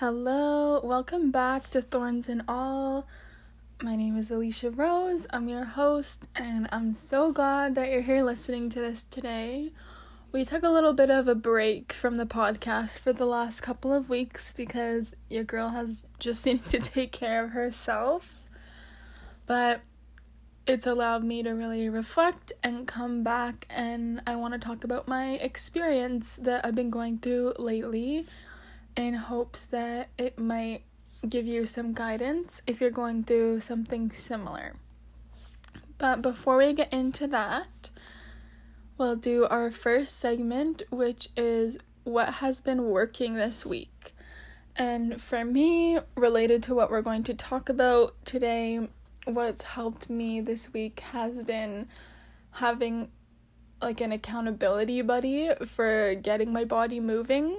Hello, welcome back to Thorns and All. My name is Alicia Rose. I'm your host, and I'm so glad that you're here listening to this today. We took a little bit of a break from the podcast for the last couple of weeks because your girl has just needed to take care of herself. But it's allowed me to really reflect and come back, and I want to talk about my experience that I've been going through lately in hopes that it might give you some guidance if you're going through something similar. But before we get into that, we'll do our first segment, which is what has been working this week. And for me, related to what we're going to talk about today, what's helped me this week has been having like an accountability buddy for getting my body moving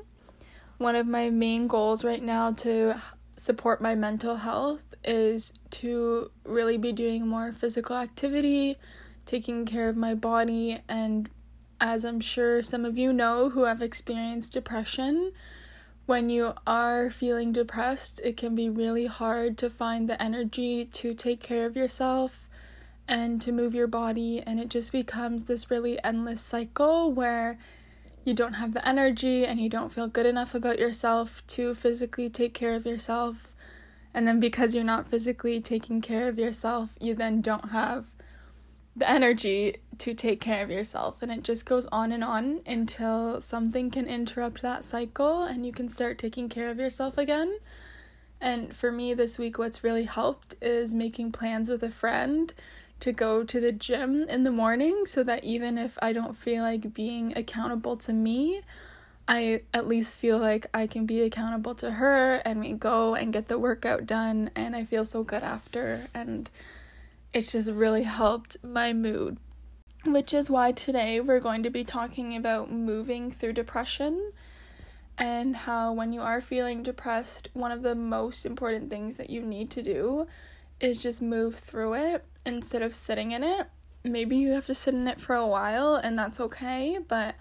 one of my main goals right now to support my mental health is to really be doing more physical activity, taking care of my body, and as I'm sure some of you know who have experienced depression, when you are feeling depressed, it can be really hard to find the energy to take care of yourself and to move your body, and it just becomes this really endless cycle where you don't have the energy and you don't feel good enough about yourself to physically take care of yourself. And then because you're not physically taking care of yourself, you then don't have the energy to take care of yourself. And it just goes on and on until something can interrupt that cycle and you can start taking care of yourself again. And for me, this week, what's really helped is making plans with a friend to go to the gym in the morning so that even if I don't feel like being accountable to me, I at least feel like I can be accountable to her and we go and get the workout done and I feel so good after and it's just really helped my mood. Which is why today we're going to be talking about moving through depression and how when you are feeling depressed, one of the most important things that you need to do is just move through it instead of sitting in it. Maybe you have to sit in it for a while and that's okay, but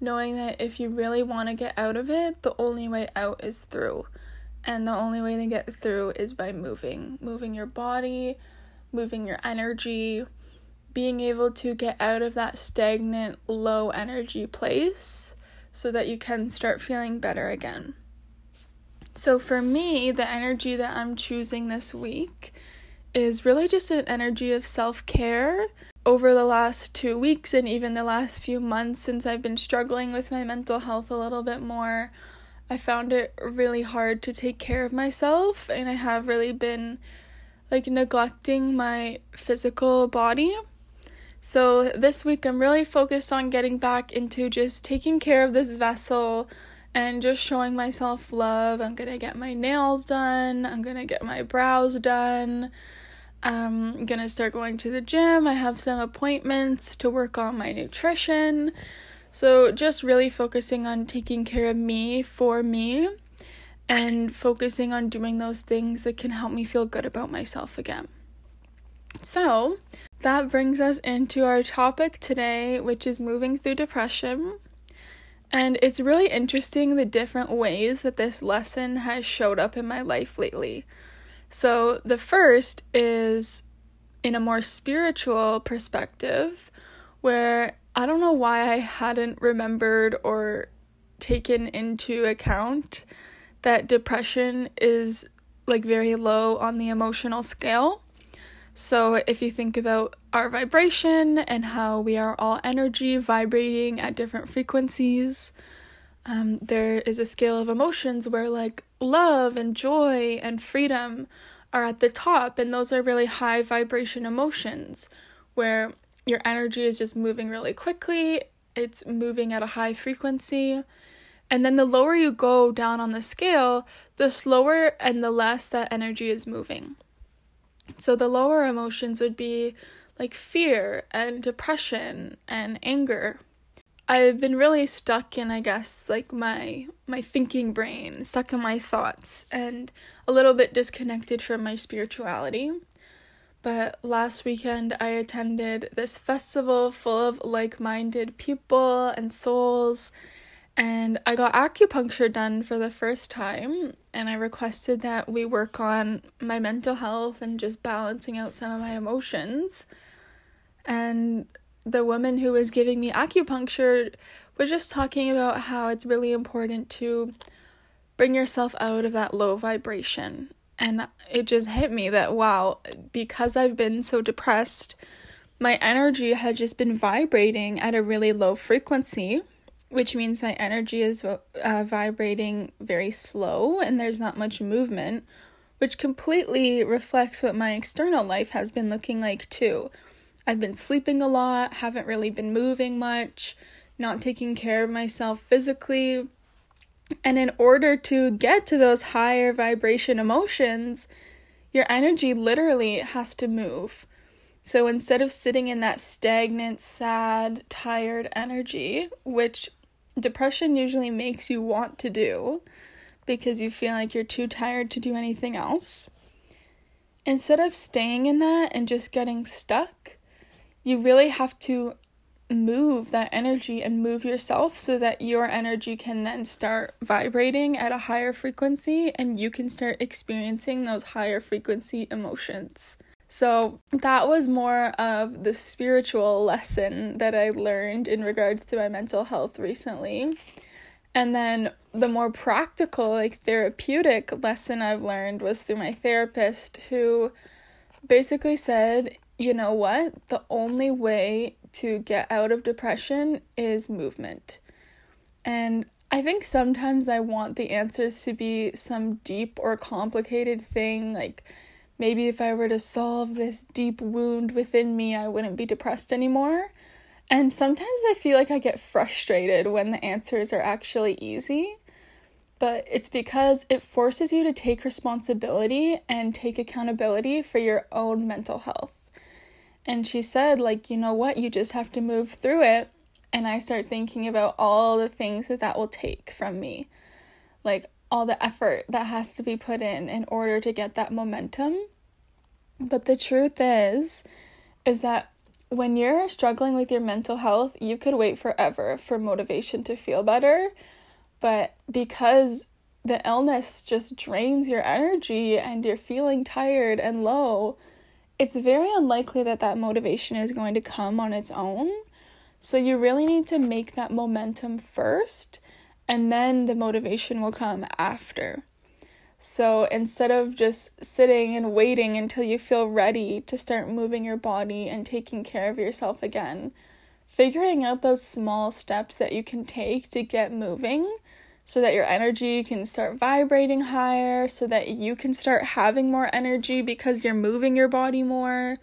knowing that if you really want to get out of it, the only way out is through. And the only way to get through is by moving, moving your body, moving your energy, being able to get out of that stagnant, low energy place so that you can start feeling better again. So, for me, the energy that I'm choosing this week is really just an energy of self care. Over the last two weeks and even the last few months since I've been struggling with my mental health a little bit more, I found it really hard to take care of myself, and I have really been like neglecting my physical body. So, this week I'm really focused on getting back into just taking care of this vessel and just showing myself love. I'm gonna get my nails done, I'm gonna get my brows done. I'm gonna start going to the gym. I have some appointments to work on my nutrition. So, just really focusing on taking care of me for me and focusing on doing those things that can help me feel good about myself again. So, that brings us into our topic today, which is moving through depression. And it's really interesting the different ways that this lesson has showed up in my life lately. So, the first is in a more spiritual perspective, where I don't know why I hadn't remembered or taken into account that depression is like very low on the emotional scale. So, if you think about our vibration and how we are all energy vibrating at different frequencies, um, there is a scale of emotions where like love and joy and freedom are at the top, and those are really high vibration emotions where your energy is just moving really quickly, it's moving at a high frequency. And then the lower you go down on the scale, the slower and the less that energy is moving. So the lower emotions would be like fear and depression and anger. I've been really stuck in I guess like my my thinking brain, stuck in my thoughts and a little bit disconnected from my spirituality. But last weekend I attended this festival full of like-minded people and souls and I got acupuncture done for the first time. And I requested that we work on my mental health and just balancing out some of my emotions. And the woman who was giving me acupuncture was just talking about how it's really important to bring yourself out of that low vibration. And it just hit me that wow, because I've been so depressed, my energy had just been vibrating at a really low frequency which means my energy is uh, vibrating very slow and there's not much movement, which completely reflects what my external life has been looking like too. I've been sleeping a lot, haven't really been moving much, not taking care of myself physically. And in order to get to those higher vibration emotions, your energy literally has to move. So instead of sitting in that stagnant, sad, tired energy, which depression usually makes you want to do because you feel like you're too tired to do anything else. Instead of staying in that and just getting stuck, you really have to move that energy and move yourself so that your energy can then start vibrating at a higher frequency and you can start experiencing those higher frequency emotions. So that was more of the spiritual lesson that I learned in regards to my mental health recently. And then the more practical, like therapeutic lesson I've learned was through my therapist who basically said, you know what? The only way to get out of depression is movement. And I think sometimes I want the answers to be some deep or complicated thing like maybe if I were to solve this deep wound within me, I wouldn't be depressed anymore. And sometimes I feel like I get frustrated when the answers are actually easy. But it's because it forces you to take responsibility and take accountability for your own mental health. And she said, like, you know what, you just have to move through it. And I start thinking about all the things that that will take from me. Like, all the effort that has to be put in in order to get that momentum. But the truth is is that when you're struggling with your mental health, you could wait forever for motivation to feel better, but because the illness just drains your energy and you're feeling tired and low, it's very unlikely that that motivation is going to come on its own. So you really need to make that momentum first and then the motivation will come after. So instead of just sitting and waiting until you feel ready to start moving your body and taking care of yourself again, figuring out those small steps that you can take to get moving so that your energy can start vibrating higher, so that you can start having more energy because you're moving your body more,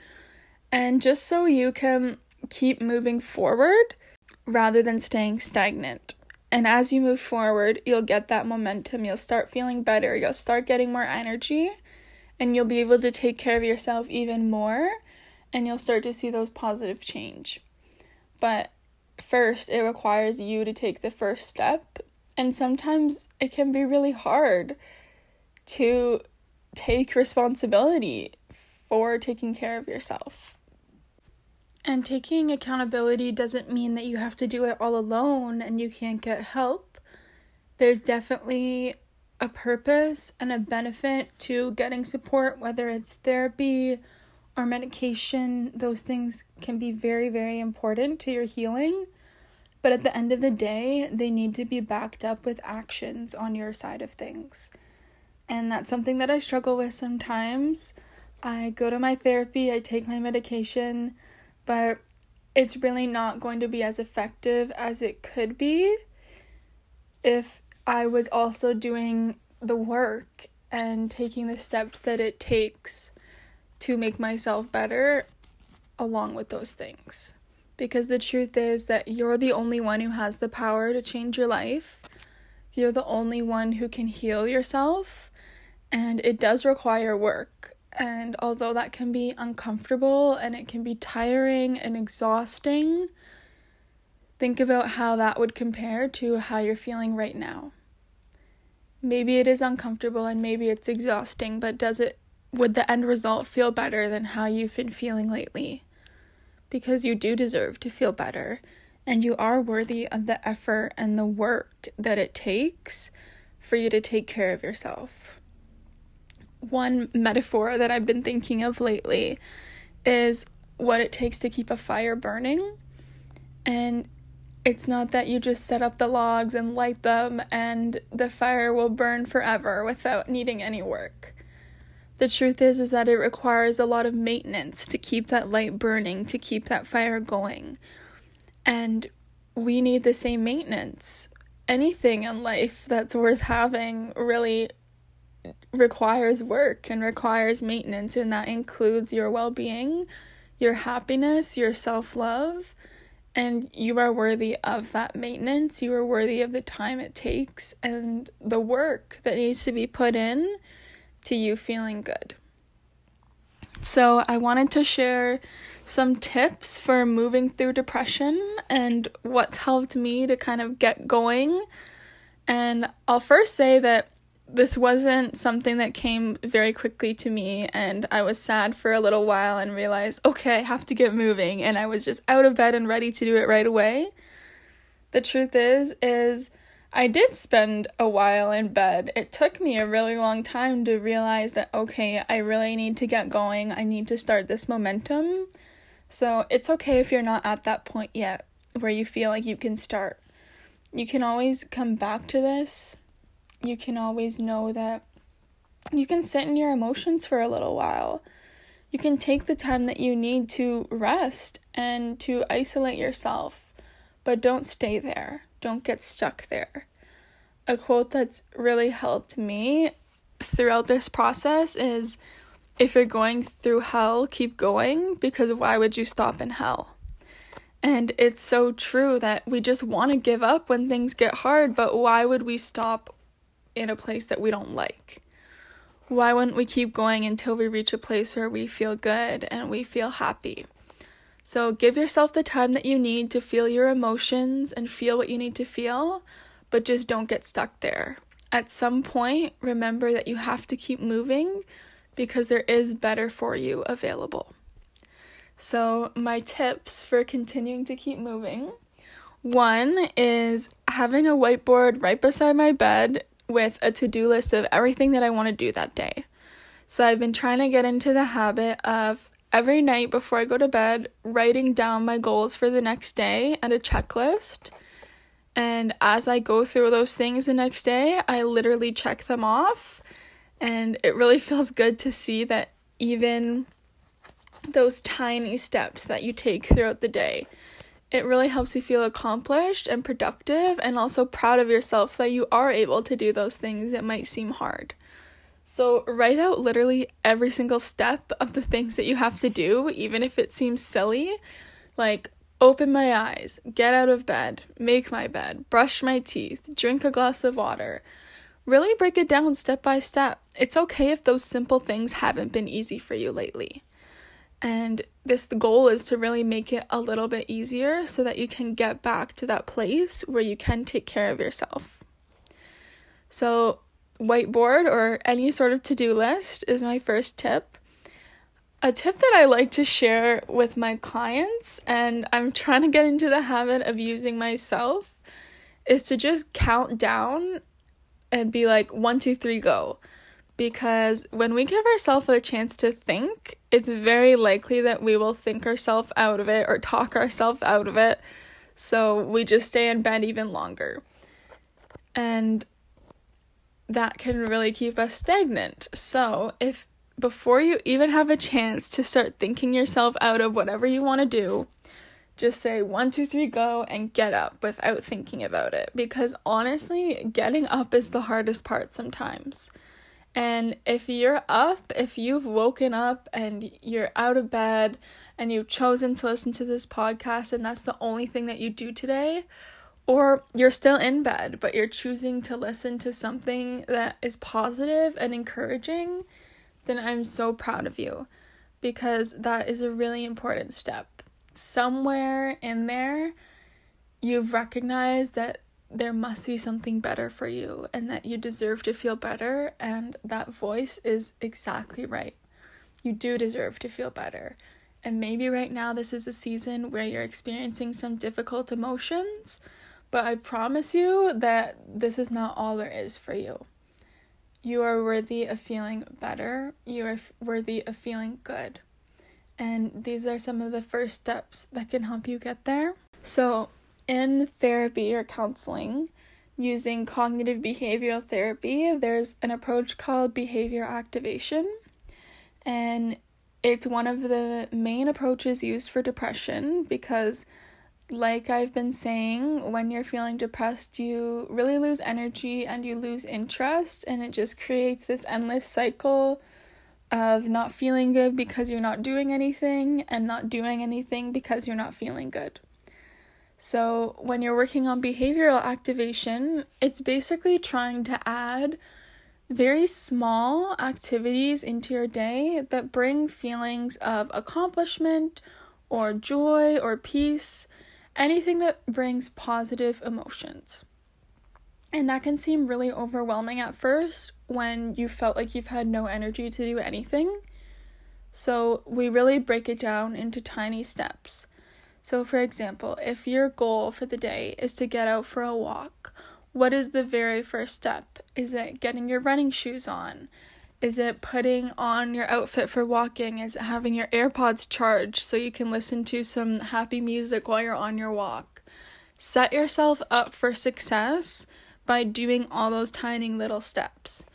and just so you can keep moving forward rather than staying stagnant. And as you move forward, you'll get that momentum. You'll start feeling better. You'll start getting more energy. And you'll be able to take care of yourself even more. And you'll start to see those positive change. But first, it requires you to take the first step. And sometimes it can be really hard to take responsibility for taking care of yourself. And taking accountability doesn't mean that you have to do it all alone and you can't get help. There's definitely a purpose and a benefit to getting support, whether it's therapy or medication. Those things can be very, very important to your healing. But at the end of the day, they need to be backed up with actions on your side of things. And that's something that I struggle with sometimes. I go to my therapy, I take my medication but it's really not going to be as effective as it could be if I was also doing the work and taking the steps that it takes to make myself better along with those things. Because the truth is that you're the only one who has the power to change your life. You're the only one who can heal yourself, and it does require work. And although that can be uncomfortable and it can be tiring and exhausting, think about how that would compare to how you're feeling right now. Maybe it is uncomfortable and maybe it's exhausting, but does it would the end result feel better than how you've been feeling lately? Because you do deserve to feel better And you are worthy of the effort and the work that it takes for you to take care of yourself. One metaphor that I've been thinking of lately is what it takes to keep a fire burning. And it's not that you just set up the logs and light them and the fire will burn forever without needing any work. The truth is is that it requires a lot of maintenance to keep that light burning, to keep that fire going. And we need the same maintenance. Anything in life that's worth having really requires work and requires maintenance, and that includes your well being, your happiness, your self love, and you are worthy of that maintenance. You are worthy of the time it takes and the work that needs to be put in to you feeling good. So, I wanted to share some tips for moving through depression and what's helped me to kind of get going. And I'll first say that this wasn't something that came very quickly to me and I was sad for a little while and realized, okay, I have to get moving and I was just out of bed and ready to do it right away. The truth is is I did spend a while in bed. It took me a really long time to realize that okay, I really need to get going. I need to start this momentum. So, it's okay if you're not at that point yet where you feel like you can start. You can always come back to this you can always know that you can sit in your emotions for a little while. You can take the time that you need to rest and to isolate yourself, but don't stay there. Don't get stuck there. A quote that's really helped me throughout this process is if you're going through hell, keep going because why would you stop in hell? And it's so true that we just want to give up when things get hard, but why would we stop in a place that we don't like? Why wouldn't we keep going until we reach a place where we feel good and we feel happy? So give yourself the time that you need to feel your emotions and feel what you need to feel, but just don't get stuck there. At some point, remember that you have to keep moving because there is better for you available. So, my tips for continuing to keep moving one is having a whiteboard right beside my bed with a to do list of everything that I want to do that day. So I've been trying to get into the habit of every night before I go to bed writing down my goals for the next day and a checklist. And as I go through those things the next day, I literally check them off. And it really feels good to see that even those tiny steps that you take throughout the day it really helps you feel accomplished and productive and also proud of yourself that you are able to do those things that might seem hard. So, write out literally every single step of the things that you have to do, even if it seems silly. Like, open my eyes, get out of bed, make my bed, brush my teeth, drink a glass of water. Really break it down step by step. It's okay if those simple things haven't been easy for you lately. And this the goal is to really make it a little bit easier so that you can get back to that place where you can take care of yourself. So, whiteboard or any sort of to-do list is my first tip. A tip that I like to share with my clients and I'm trying to get into the habit of using myself is to just count down and be like one, two, three, go because when we give ourselves a chance to think, it's very likely that we will think ourselves out of it or talk ourselves out of it. So we just stay in bed even longer. And that can really keep us stagnant. So if before you even have a chance to start thinking yourself out of whatever you want to do, just say one, two, three, go and get up without thinking about it. Because honestly, getting up is the hardest part sometimes. And if you're up, if you've woken up and you're out of bed and you've chosen to listen to this podcast and that's the only thing that you do today, or you're still in bed but you're choosing to listen to something that is positive and encouraging, then I'm so proud of you because that is a really important step. Somewhere in there, you've recognized that there must be something better for you and that you deserve to feel better. And that voice is exactly right. You do deserve to feel better. And maybe right now this is a season where you're experiencing some difficult emotions, but I promise you that this is not all there is for you. You are worthy of feeling better, you are f- worthy of feeling good. And these are some of the first steps that can help you get there. So, in therapy or counseling, using cognitive behavioral therapy, there's an approach called behavior activation. And it's one of the main approaches used for depression because, like I've been saying, when you're feeling depressed, you really lose energy and you lose interest, and it just creates this endless cycle of not feeling good because you're not doing anything and not doing anything because you're not feeling good. So, when you're working on behavioral activation, it's basically trying to add very small activities into your day that bring feelings of accomplishment or joy or peace, anything that brings positive emotions. And that can seem really overwhelming at first when you felt like you've had no energy to do anything. So, we really break it down into tiny steps. So, for example, if your goal for the day is to get out for a walk, what is the very first step? Is it getting your running shoes on? Is it putting on your outfit for walking? Is it having your AirPods charged so you can listen to some happy music while you're on your walk? Set yourself up for success by doing all those tiny little steps.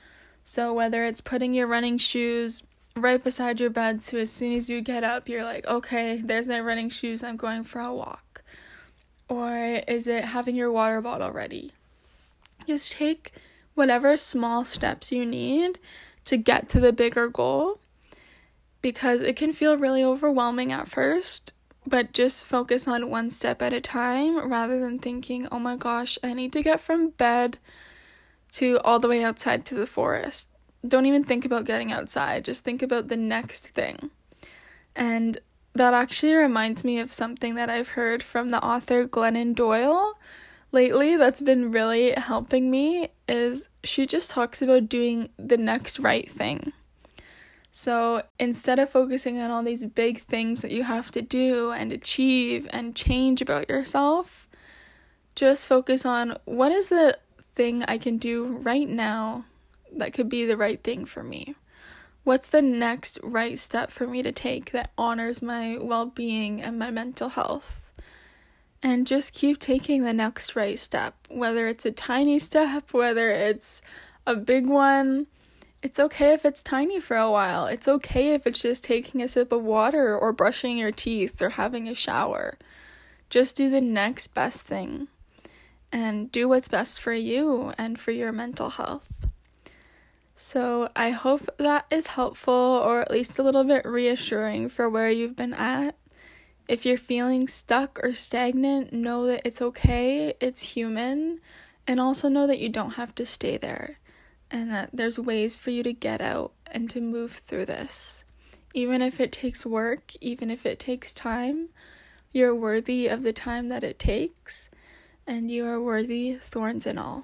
So, whether it's putting your running shoes right beside your bed. So as soon as you get up, you're like, okay, there's my running shoes, I'm going for a walk. Or is it having your water bottle ready? Just take whatever small steps you need to get to the bigger goal because it can feel really overwhelming at first, but just focus on one step at a time rather than thinking, oh my gosh, I need to get from bed to all the way outside to the forest don't even think about getting outside, just think about the next thing. And that actually reminds me of something that I've heard from the author Glennon Doyle lately that's been really helping me is she just talks about doing the next right thing. So instead of focusing on all these big things that you have to do and achieve and change about yourself, just focus on what is the thing I can do right now that could be the right thing for me? What's the next right step for me to take that honors my well being and my mental health? And just keep taking the next right step, whether it's a tiny step, whether it's a big one. It's okay if it's tiny for a while. It's okay if it's just taking a sip of water or brushing your teeth or having a shower. Just do the next best thing and do what's best for you and for your mental health. So I hope that is helpful or at least a little bit reassuring for where you've been at. If you're feeling stuck or stagnant, know that it's okay, it's human, and also know that you don't have to stay there and that there's ways for you to get out and to move through this. Even if it takes work, even if it takes time, you're worthy of the time that it takes, and you are worthy, thorns and all.